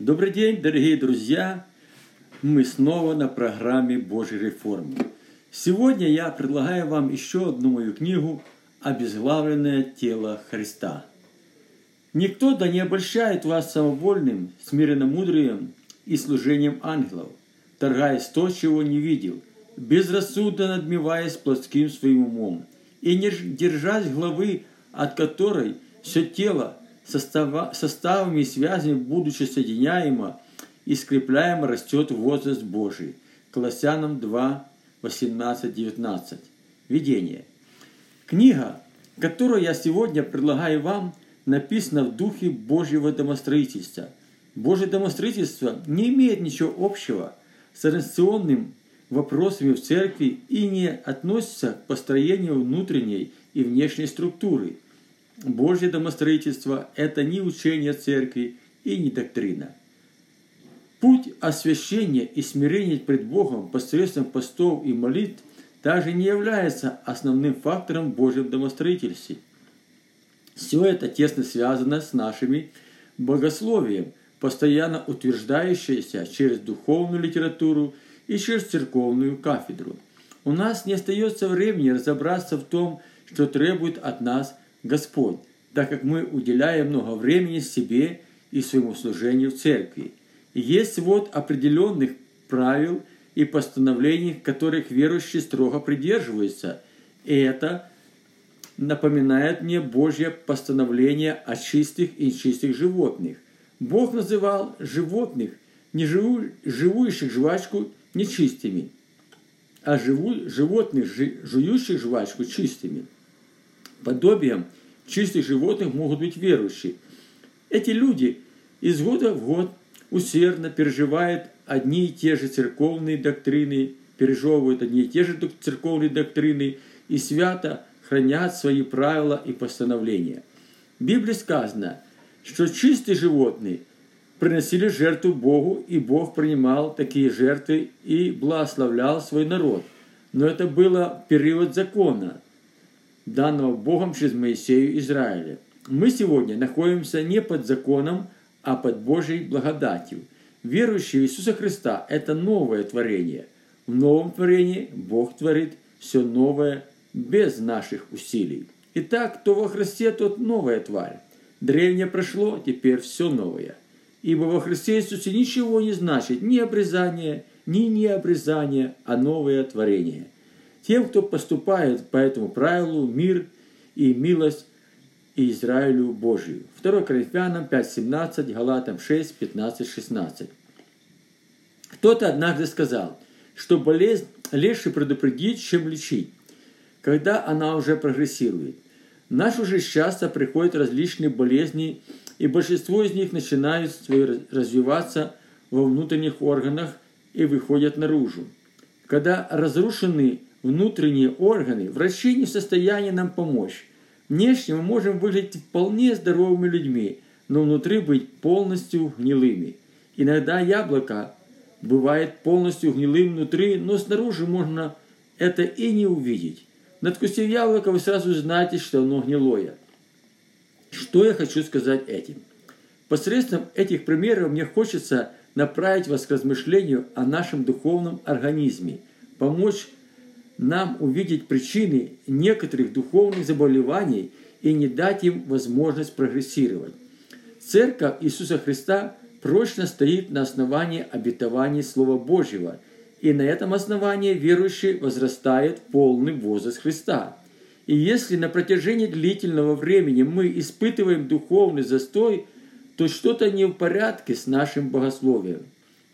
Добрый день, дорогие друзья! Мы снова на программе Божьей реформы. Сегодня я предлагаю вам еще одну мою книгу «Обезглавленное тело Христа». Никто да не обольщает вас самовольным, смиренно-мудрием и служением ангелов, торгаясь то, чего не видел, безрассудно надмеваясь плотским своим умом, и не держась главы, от которой все тело состава, составами и связями, будучи соединяемо и скрепляемо, растет возраст Божий. Колоссянам 2, 18, 19. Видение. Книга, которую я сегодня предлагаю вам, написана в духе Божьего домостроительства. Божье домостроительство не имеет ничего общего с организационным вопросами в церкви и не относится к построению внутренней и внешней структуры – Божье домостроительство – это не учение церкви и не доктрина. Путь освящения и смирения пред Богом посредством постов и молитв также не является основным фактором в Божьем. Все это тесно связано с нашими богословием, постоянно утверждающееся через духовную литературу и через церковную кафедру. У нас не остается времени разобраться в том, что требует от нас – Господь, так как мы уделяем много времени себе и своему служению в церкви. Есть вот определенных правил и постановлений, которых верующие строго придерживаются. И это напоминает мне Божье постановление о чистых и нечистых животных. Бог называл животных, не живу, живущих жвачку, нечистыми, а живу, животных, жующих жвачку, чистыми. Подобием чистых животных могут быть верующие. Эти люди из года в год усердно переживают одни и те же церковные доктрины, пережевывают одни и те же церковные доктрины и свято хранят свои правила и постановления. В Библии сказано, что чистые животные приносили жертву Богу, и Бог принимал такие жертвы и благословлял свой народ. Но это было период закона, данного Богом через Моисею Израиля. Мы сегодня находимся не под законом, а под Божьей благодатью. Верующие в Иисуса Христа – это новое творение. В новом творении Бог творит все новое без наших усилий. Итак, кто во Христе, тот новая тварь. Древнее прошло, теперь все новое. Ибо во Христе Иисусе ничего не значит ни обрезание, ни необрезание, а новое творение – тем, кто поступает по этому правилу, мир и милость Израилю Божию. 2 Коринфянам 5.17, Галатам 6, 15, 16. Кто-то однажды сказал, что болезнь легче предупредить, чем лечить, когда она уже прогрессирует. В нашу же часто приходят различные болезни, и большинство из них начинают развиваться во внутренних органах и выходят наружу. Когда разрушены внутренние органы, врачи не в состоянии нам помочь. Внешне мы можем выглядеть вполне здоровыми людьми, но внутри быть полностью гнилыми. Иногда яблоко бывает полностью гнилым внутри, но снаружи можно это и не увидеть. Надкусив яблоко, вы сразу знаете, что оно гнилое. Что я хочу сказать этим? Посредством этих примеров мне хочется направить вас к размышлению о нашем духовном организме, помочь нам увидеть причины некоторых духовных заболеваний и не дать им возможность прогрессировать. Церковь Иисуса Христа прочно стоит на основании обетований Слова Божьего, и на этом основании верующий возрастает полный возраст Христа. И если на протяжении длительного времени мы испытываем духовный застой, то что-то не в порядке с нашим богословием.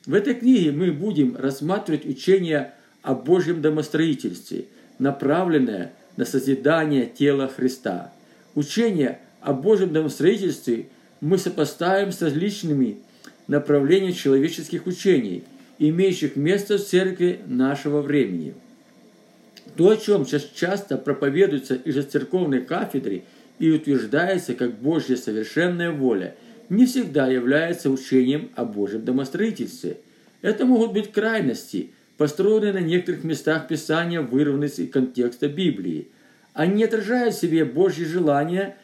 В этой книге мы будем рассматривать учение о Божьем домостроительстве, направленное на созидание тела Христа. Учение о Божьем домостроительстве мы сопоставим с различными направлениями человеческих учений, имеющих место в церкви нашего времени. То, о чем сейчас часто проповедуется из церковной кафедры и утверждается как Божья совершенная воля, не всегда является учением о Божьем домостроительстве. Это могут быть крайности – построенные на некоторых местах Писания, вырваны из контекста Библии. Они не отражают в себе Божье желание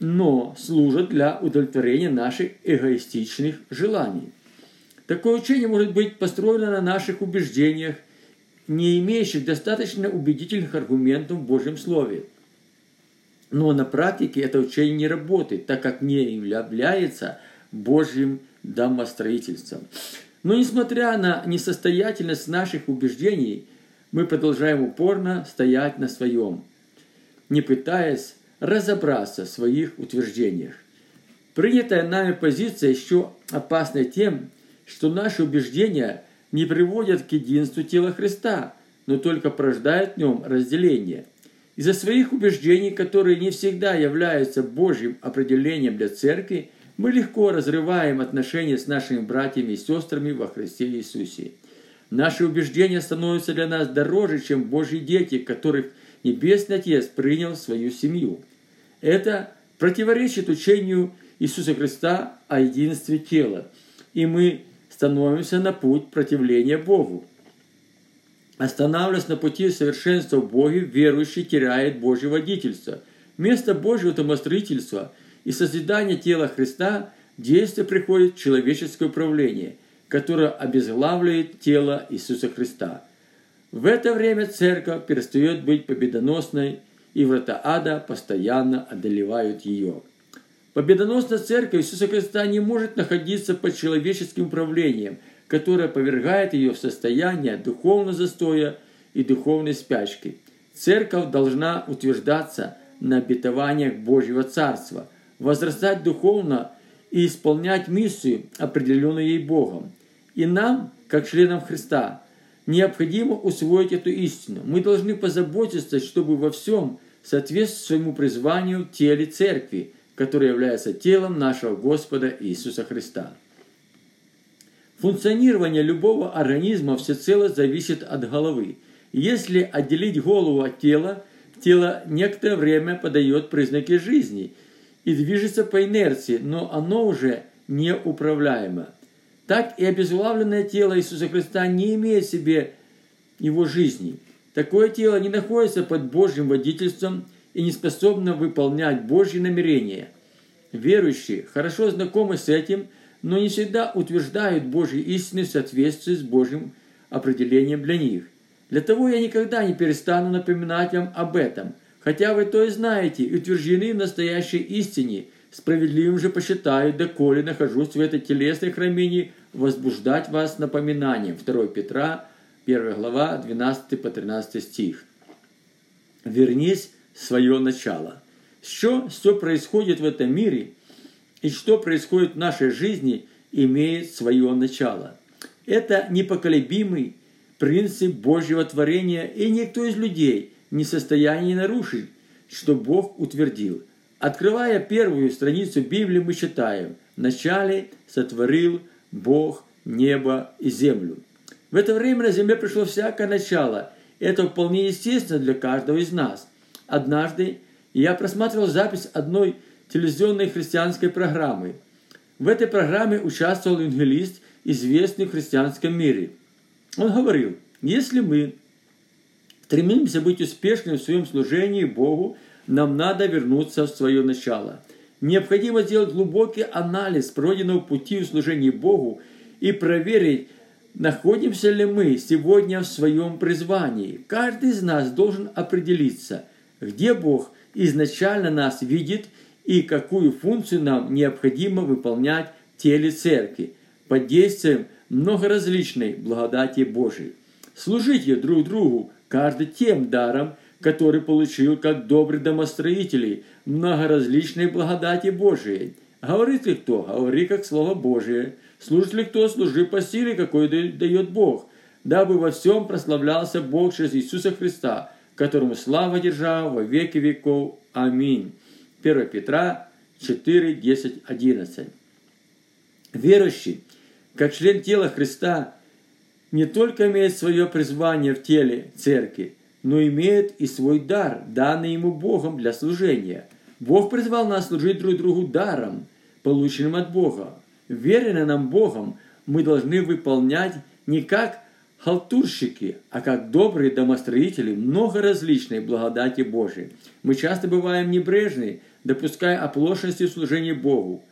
но служат для удовлетворения наших эгоистичных желаний. Такое учение может быть построено на наших убеждениях, не имеющих достаточно убедительных аргументов в Божьем Слове. Но на практике это учение не работает, так как не является Божьим домостроительством. Но несмотря на несостоятельность наших убеждений, мы продолжаем упорно стоять на своем, не пытаясь разобраться в своих утверждениях. Принятая нами позиция еще опасна тем, что наши убеждения не приводят к единству тела Христа, но только порождают в нем разделение. Из-за своих убеждений, которые не всегда являются Божьим определением для церкви, мы легко разрываем отношения с нашими братьями и сестрами во Христе Иисусе. Наши убеждения становятся для нас дороже, чем Божьи дети, которых Небесный Отец принял в свою семью. Это противоречит учению Иисуса Христа о единстве тела, и мы становимся на путь противления Богу. Останавливаясь на пути совершенства в Боге, верующий теряет Божье водительство. Вместо Божьего домостроительства и созидания тела Христа действие приходит человеческое управление, которое обезглавливает тело Иисуса Христа. В это время церковь перестает быть победоносной, и врата ада постоянно одолевают ее. Победоносная церковь Иисуса Христа не может находиться под человеческим управлением, которое повергает ее в состояние духовного застоя и духовной спячки. Церковь должна утверждаться на обетованиях Божьего Царства, возрастать духовно и исполнять миссию, определенную ей Богом. И нам, как членам Христа, необходимо усвоить эту истину. Мы должны позаботиться, чтобы во всем соответствовать своему призванию теле Церкви – который является телом нашего Господа Иисуса Христа. Функционирование любого организма всецело зависит от головы. Если отделить голову от тела, тело некоторое время подает признаки жизни и движется по инерции, но оно уже неуправляемо. Так и обезглавленное тело Иисуса Христа не имеет в себе его жизни. Такое тело не находится под Божьим водительством и не способна выполнять Божьи намерения. Верующие хорошо знакомы с этим, но не всегда утверждают Божьи истины в соответствии с Божьим определением для них. Для того я никогда не перестану напоминать вам об этом, хотя вы то и знаете и утверждены в настоящей истине, справедливым же посчитаю, доколе нахожусь в этой телесной храмине, возбуждать вас напоминанием. 2 Петра, 1 глава, 12 по 13 стих. Вернись свое начало. Что, что происходит в этом мире и что происходит в нашей жизни, имеет свое начало. Это непоколебимый принцип Божьего творения, и никто из людей не в состоянии нарушить, что Бог утвердил. Открывая первую страницу Библии, мы читаем «Вначале сотворил Бог небо и землю». В это время на земле пришло всякое начало. Это вполне естественно для каждого из нас – Однажды я просматривал запись одной телевизионной христианской программы. В этой программе участвовал евангелист, известный в христианском мире. Он говорил, если мы стремимся быть успешными в своем служении Богу, нам надо вернуться в свое начало. Необходимо сделать глубокий анализ пройденного пути в служении Богу и проверить, находимся ли мы сегодня в своем призвании. Каждый из нас должен определиться – где Бог изначально нас видит и какую функцию нам необходимо выполнять в теле церкви под действием многоразличной благодати Божией. Служите друг другу каждый тем даром, который получил как добрый домостроителей многоразличной благодати Божией. Говорит ли кто? Говори как Слово Божие. Служит ли кто? Служи по силе, какой дает Бог, дабы во всем прославлялся Бог через Иисуса Христа, которому слава держава во веки веков. Аминь. 1 Петра 4, 10, 11. Верующий, как член тела Христа, не только имеет свое призвание в теле церкви, но имеет и свой дар, данный ему Богом для служения. Бог призвал нас служить друг другу даром, полученным от Бога. Веренным нам Богом мы должны выполнять не как халтурщики, а как добрые домостроители много различной благодати Божией. Мы часто бываем небрежны допуская оплошности в служении Богу.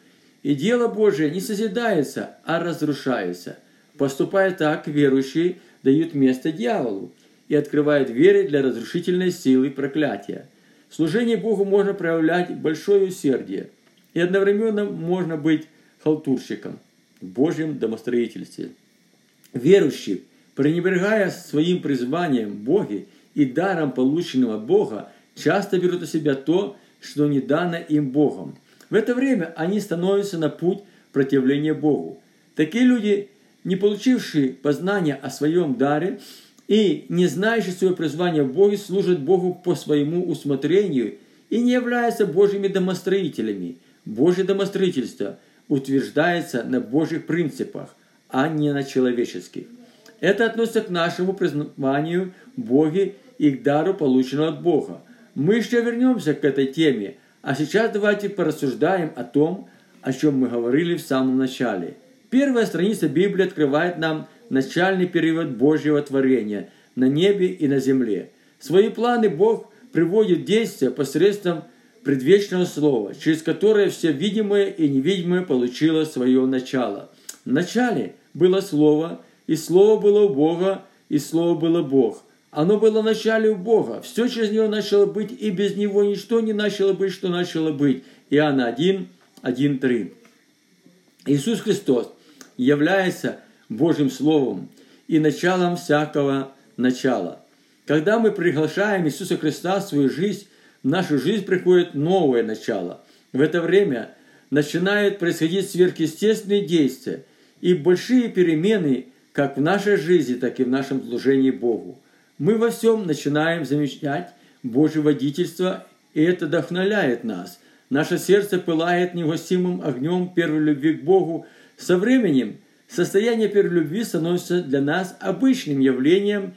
И дело Божие не созидается, а разрушается. Поступая так, верующие дают место дьяволу и открывают двери для разрушительной силы проклятия. В Богу можно проявлять большое усердие, и одновременно можно быть халтурщиком в Божьем домостроительстве. Верующий, пренебрегая своим призванием Боги и даром, полученным от Бога, часто берут на себя то, что не дано им Богом. В это время они становятся на путь противления Богу. Такие люди, не получившие познания о своем даре и не знающие свое призвание в Боге, служат Богу по своему усмотрению и не являются Божьими домостроителями. Божье домостроительство утверждается на Божьих принципах, а не на человеческих. Это относится к нашему признанию Боге и к дару, полученному от Бога. Мы еще вернемся к этой теме, а сейчас давайте порассуждаем о том, о чем мы говорили в самом начале. Первая страница Библии открывает нам начальный период Божьего творения на небе и на земле. Свои планы Бог приводит в действие посредством предвечного слова, через которое все видимое и невидимое получило свое начало. В начале было Слово, и Слово было у Бога, и Слово было Бог – оно было в начале у Бога. Все через него начало быть, и без него ничто не начало быть, что начало быть. Иоанна 1, 1, 3. Иисус Христос является Божьим Словом и началом всякого начала. Когда мы приглашаем Иисуса Христа в свою жизнь, в нашу жизнь приходит новое начало. В это время начинают происходить сверхъестественные действия и большие перемены как в нашей жизни, так и в нашем служении Богу мы во всем начинаем замечать Божье водительство, и это вдохновляет нас. Наше сердце пылает невгасимым огнем первой любви к Богу. Со временем состояние первой любви становится для нас обычным явлением,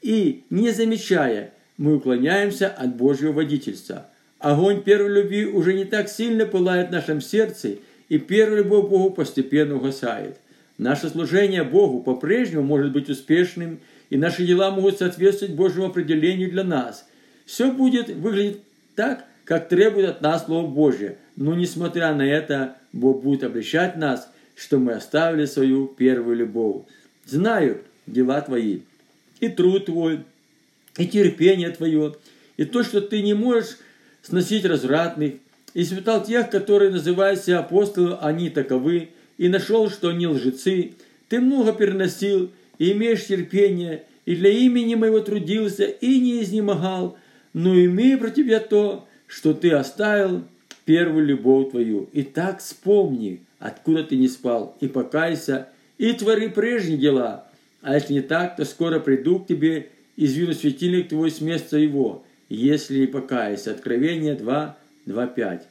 и, не замечая, мы уклоняемся от Божьего водительства. Огонь первой любви уже не так сильно пылает в нашем сердце, и первая любовь Богу постепенно угасает. Наше служение Богу по-прежнему может быть успешным – и наши дела могут соответствовать Божьему определению для нас. Все будет выглядеть так, как требует от нас Слово Божье. Но несмотря на это, Бог будет обличать нас, что мы оставили свою первую любовь. Знаю дела твои, и труд твой, и терпение твое, и то, что ты не можешь сносить развратных, и испытал тех, которые называют апостолы, они таковы, и нашел, что они лжецы. Ты много переносил, и имеешь терпение, и для имени моего трудился, и не изнемогал, но имею про тебя то, что ты оставил первую любовь твою. И так вспомни, откуда ты не спал, и покайся, и твори прежние дела. А если не так, то скоро приду к тебе и звину светильник твой с места его, если не покайся. Откровение 2, 2, 5.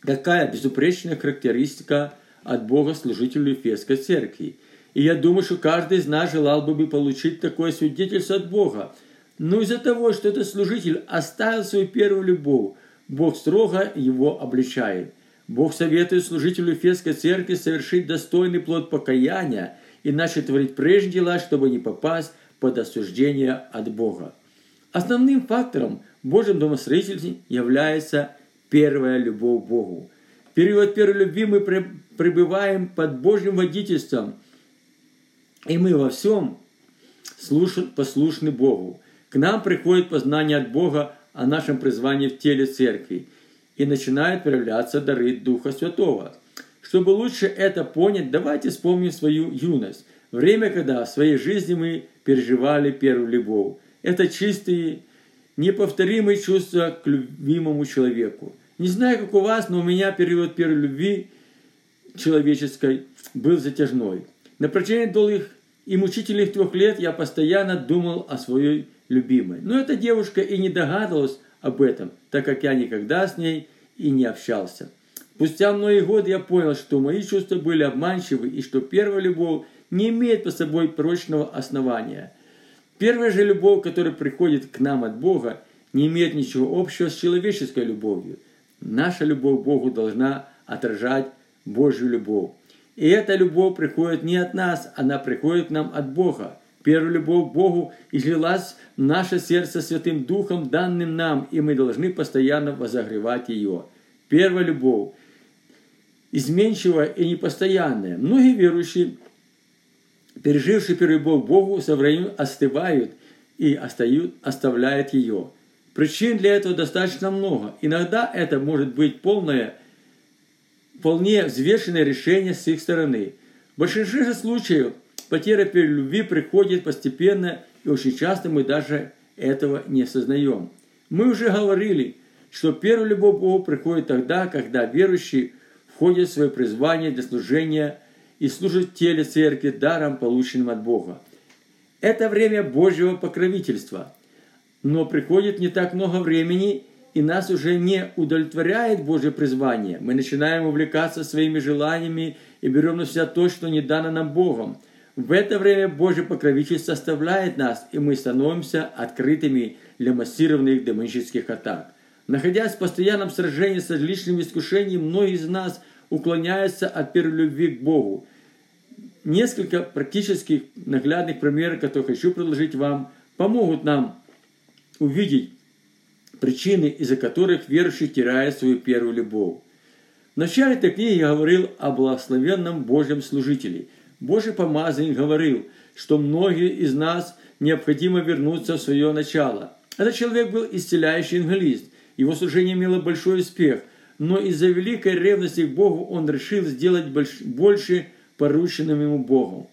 Какая безупречная характеристика от Бога служителю Ефесской церкви – и я думаю, что каждый из нас желал бы получить такое свидетельство от Бога. Но из-за того, что этот служитель оставил свою первую любовь, Бог строго его обличает. Бог советует служителю Ефесской церкви совершить достойный плод покаяния, иначе творить прежние дела, чтобы не попасть под осуждение от Бога. Основным фактором в Божьем является первая любовь к Богу. В период первой любви мы пребываем под Божьим водительством – и мы во всем послушны Богу. К нам приходит познание от Бога о нашем призвании в теле церкви и начинают проявляться дары Духа Святого. Чтобы лучше это понять, давайте вспомним свою юность. Время, когда в своей жизни мы переживали первую любовь. Это чистые, неповторимые чувства к любимому человеку. Не знаю, как у вас, но у меня период первой любви человеческой был затяжной. На протяжении долгих и мучительных трех лет я постоянно думал о своей любимой. Но эта девушка и не догадывалась об этом, так как я никогда с ней и не общался. Спустя многие годы я понял, что мои чувства были обманчивы и что первая любовь не имеет по собой прочного основания. Первая же любовь, которая приходит к нам от Бога, не имеет ничего общего с человеческой любовью. Наша любовь к Богу должна отражать Божью любовь. И эта любовь приходит не от нас, она приходит к нам от Бога. Первая любовь к Богу излилась в наше сердце Святым Духом, данным нам, и мы должны постоянно возогревать ее. Первая любовь изменчивая и непостоянная. Многие верующие, пережившие первую любовь к Богу, со временем остывают и остают, оставляют ее. Причин для этого достаточно много. Иногда это может быть полное, вполне взвешенное решение с их стороны. В большинстве случаев потеря любви приходит постепенно, и очень часто мы даже этого не осознаем. Мы уже говорили, что первая любовь Богу приходит тогда, когда верующий входит в свое призвание для служения и служит теле церкви даром, полученным от Бога. Это время Божьего покровительства – но приходит не так много времени, и нас уже не удовлетворяет Божье призвание. Мы начинаем увлекаться своими желаниями и берем на себя то, что не дано нам Богом. В это время Божье покровительство оставляет нас, и мы становимся открытыми для массированных демонических атак. Находясь в постоянном сражении с различными искушениями, многие из нас уклоняются от первой любви к Богу. Несколько практических наглядных примеров, которые хочу предложить вам, помогут нам увидеть причины, из-за которых верующий теряет свою первую любовь. В начале этой книги я говорил о благословенном Божьем служителе. Божий помазанник говорил, что многие из нас необходимо вернуться в свое начало. Этот человек был исцеляющий англист. Его служение имело большой успех, но из-за великой ревности к Богу он решил сделать больше порученным ему Богом.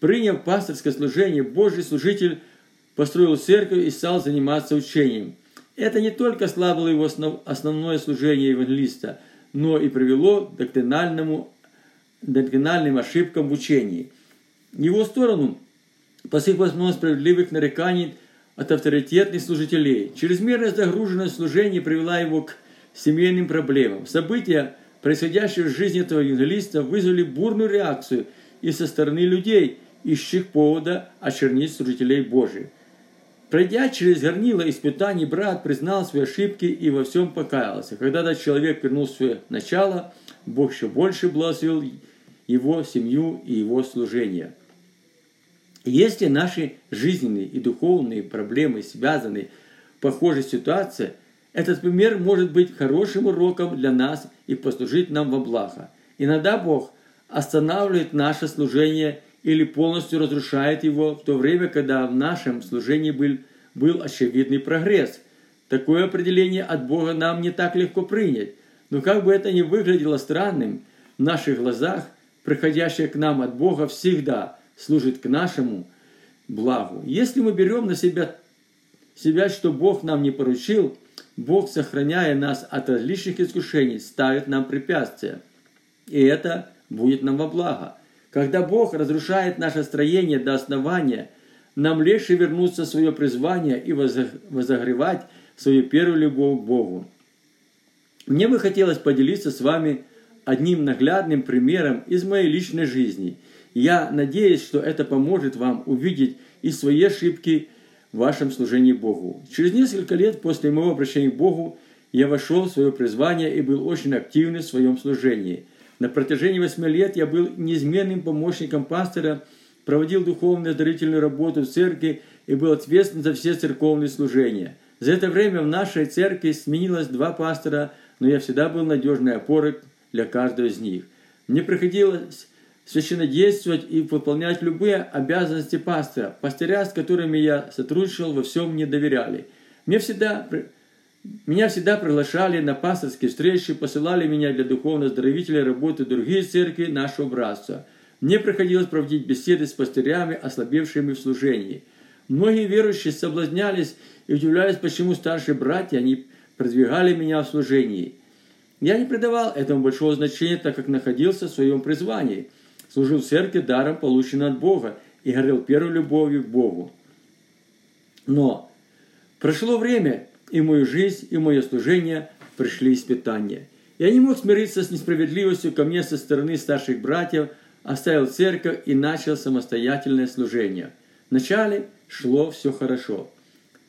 Приняв пасторское служение, Божий служитель построил церковь и стал заниматься учением. Это не только ослабило его основное служение евангелиста, но и привело к доктринальному, доктринальным ошибкам в учении. Его сторону посыпалось много справедливых нареканий от авторитетных служителей. Чрезмерная загруженность служения привела его к семейным проблемам. События, происходящие в жизни этого евангелиста, вызвали бурную реакцию и со стороны людей, ищущих повода очернить служителей Божьих. Пройдя через горнило испытаний, брат признал свои ошибки и во всем покаялся. Когда этот человек вернул свое начало, Бог еще больше благословил его семью и его служение. Если наши жизненные и духовные проблемы связаны в похожей ситуации, этот пример может быть хорошим уроком для нас и послужить нам во благо. Иногда Бог останавливает наше служение или полностью разрушает его, в то время, когда в нашем служении был, был очевидный прогресс. Такое определение от Бога нам не так легко принять. Но как бы это ни выглядело странным, в наших глазах приходящее к нам от Бога всегда служит к нашему благу. Если мы берем на себя, себя, что Бог нам не поручил, Бог, сохраняя нас от различных искушений, ставит нам препятствия. И это будет нам во благо. Когда Бог разрушает наше строение до основания, нам легче вернуться в свое призвание и возогревать свою первую любовь к Богу. Мне бы хотелось поделиться с вами одним наглядным примером из моей личной жизни. Я надеюсь, что это поможет вам увидеть и свои ошибки в вашем служении Богу. Через несколько лет после моего обращения к Богу я вошел в свое призвание и был очень активный в своем служении – на протяжении восьми лет я был неизменным помощником пастора, проводил духовную дарительную работу в церкви и был ответственен за все церковные служения. За это время в нашей церкви сменилось два пастора, но я всегда был надежной опорой для каждого из них. Мне приходилось священнодействовать и выполнять любые обязанности пастора. Пастыря, с которыми я сотрудничал, во всем мне доверяли. Мне всегда меня всегда приглашали на пасторские встречи, посылали меня для духовно-здоровителя работы другие церкви нашего братства. Мне приходилось проводить беседы с пастырями, ослабевшими в служении. Многие верующие соблазнялись и удивлялись, почему старшие братья не продвигали меня в служении. Я не придавал этому большого значения, так как находился в своем призвании. Служил в церкви даром, полученным от Бога, и горел первой любовью к Богу. Но прошло время, и в мою жизнь, и мое служение пришли испытания. Я не мог смириться с несправедливостью ко мне со стороны старших братьев, оставил церковь и начал самостоятельное служение. Вначале шло все хорошо.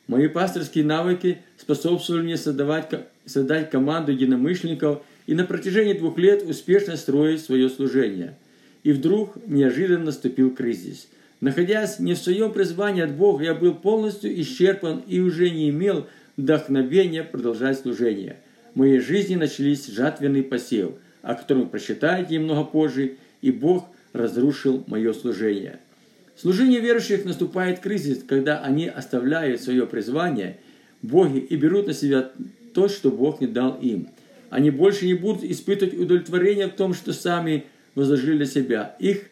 Мои пасторские навыки способствовали мне создавать, создать команду единомышленников и на протяжении двух лет успешно строить свое служение. И вдруг неожиданно наступил кризис. Находясь не в своем призвании от Бога, я был полностью исчерпан и уже не имел вдохновения продолжать служение. В моей жизни начались жатвенный посев, о котором вы прочитаете немного позже, и Бог разрушил мое служение. Служение верующих наступает кризис, когда они оставляют свое призвание Боге и берут на себя то, что Бог не дал им. Они больше не будут испытывать удовлетворение в том, что сами возложили для себя. Их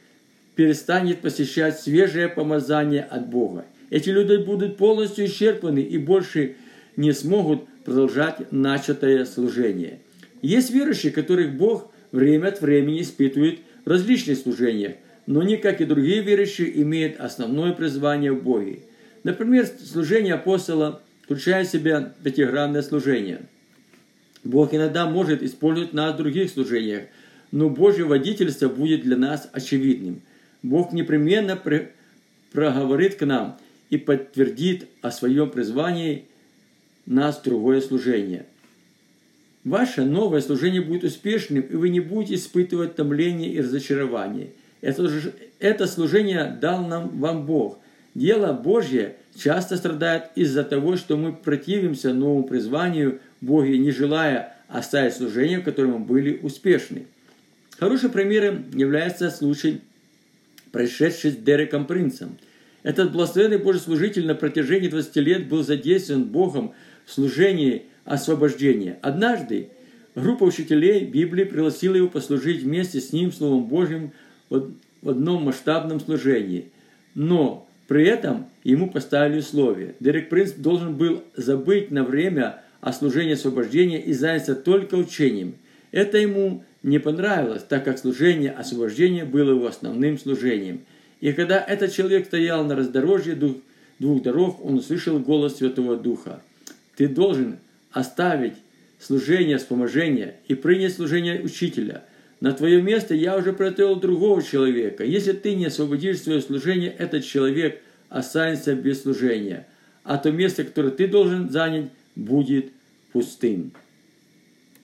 перестанет посещать свежее помазание от Бога. Эти люди будут полностью исчерпаны и больше не смогут продолжать начатое служение. Есть верующие, которых Бог время от времени испытывает в различных служениях, но не как и другие верующие имеют основное призвание в Боге. Например, служение апостола включает в себя пятигранное служение. Бог иногда может использовать нас в других служениях, но Божье водительство будет для нас очевидным. Бог непременно проговорит к нам и подтвердит о своем призвании нас в другое служение. Ваше новое служение будет успешным, и вы не будете испытывать томление и разочарование – это, это служение дал нам вам Бог. Дело Божье часто страдает из-за того, что мы противимся новому призванию Боге, не желая оставить служение, в котором мы были успешны. Хорошим примером является случай, происшедший с Дереком Принцем. Этот благословенный Божий служитель на протяжении 20 лет был задействован Богом в служении освобождения. Однажды группа учителей Библии пригласила его послужить вместе с ним Словом Божьим в одном масштабном служении. Но при этом ему поставили условия. Дерек Принц должен был забыть на время о служении освобождения и заняться только учением. Это ему не понравилось, так как служение освобождения было его основным служением. И когда этот человек стоял на раздорожье двух дорог, он услышал голос Святого Духа. Ты должен оставить служение вспоможения и принять служение учителя – на твое место я уже приготовил другого человека. Если ты не освободишь свое служение, этот человек останется без служения, а то место, которое ты должен занять, будет пустым.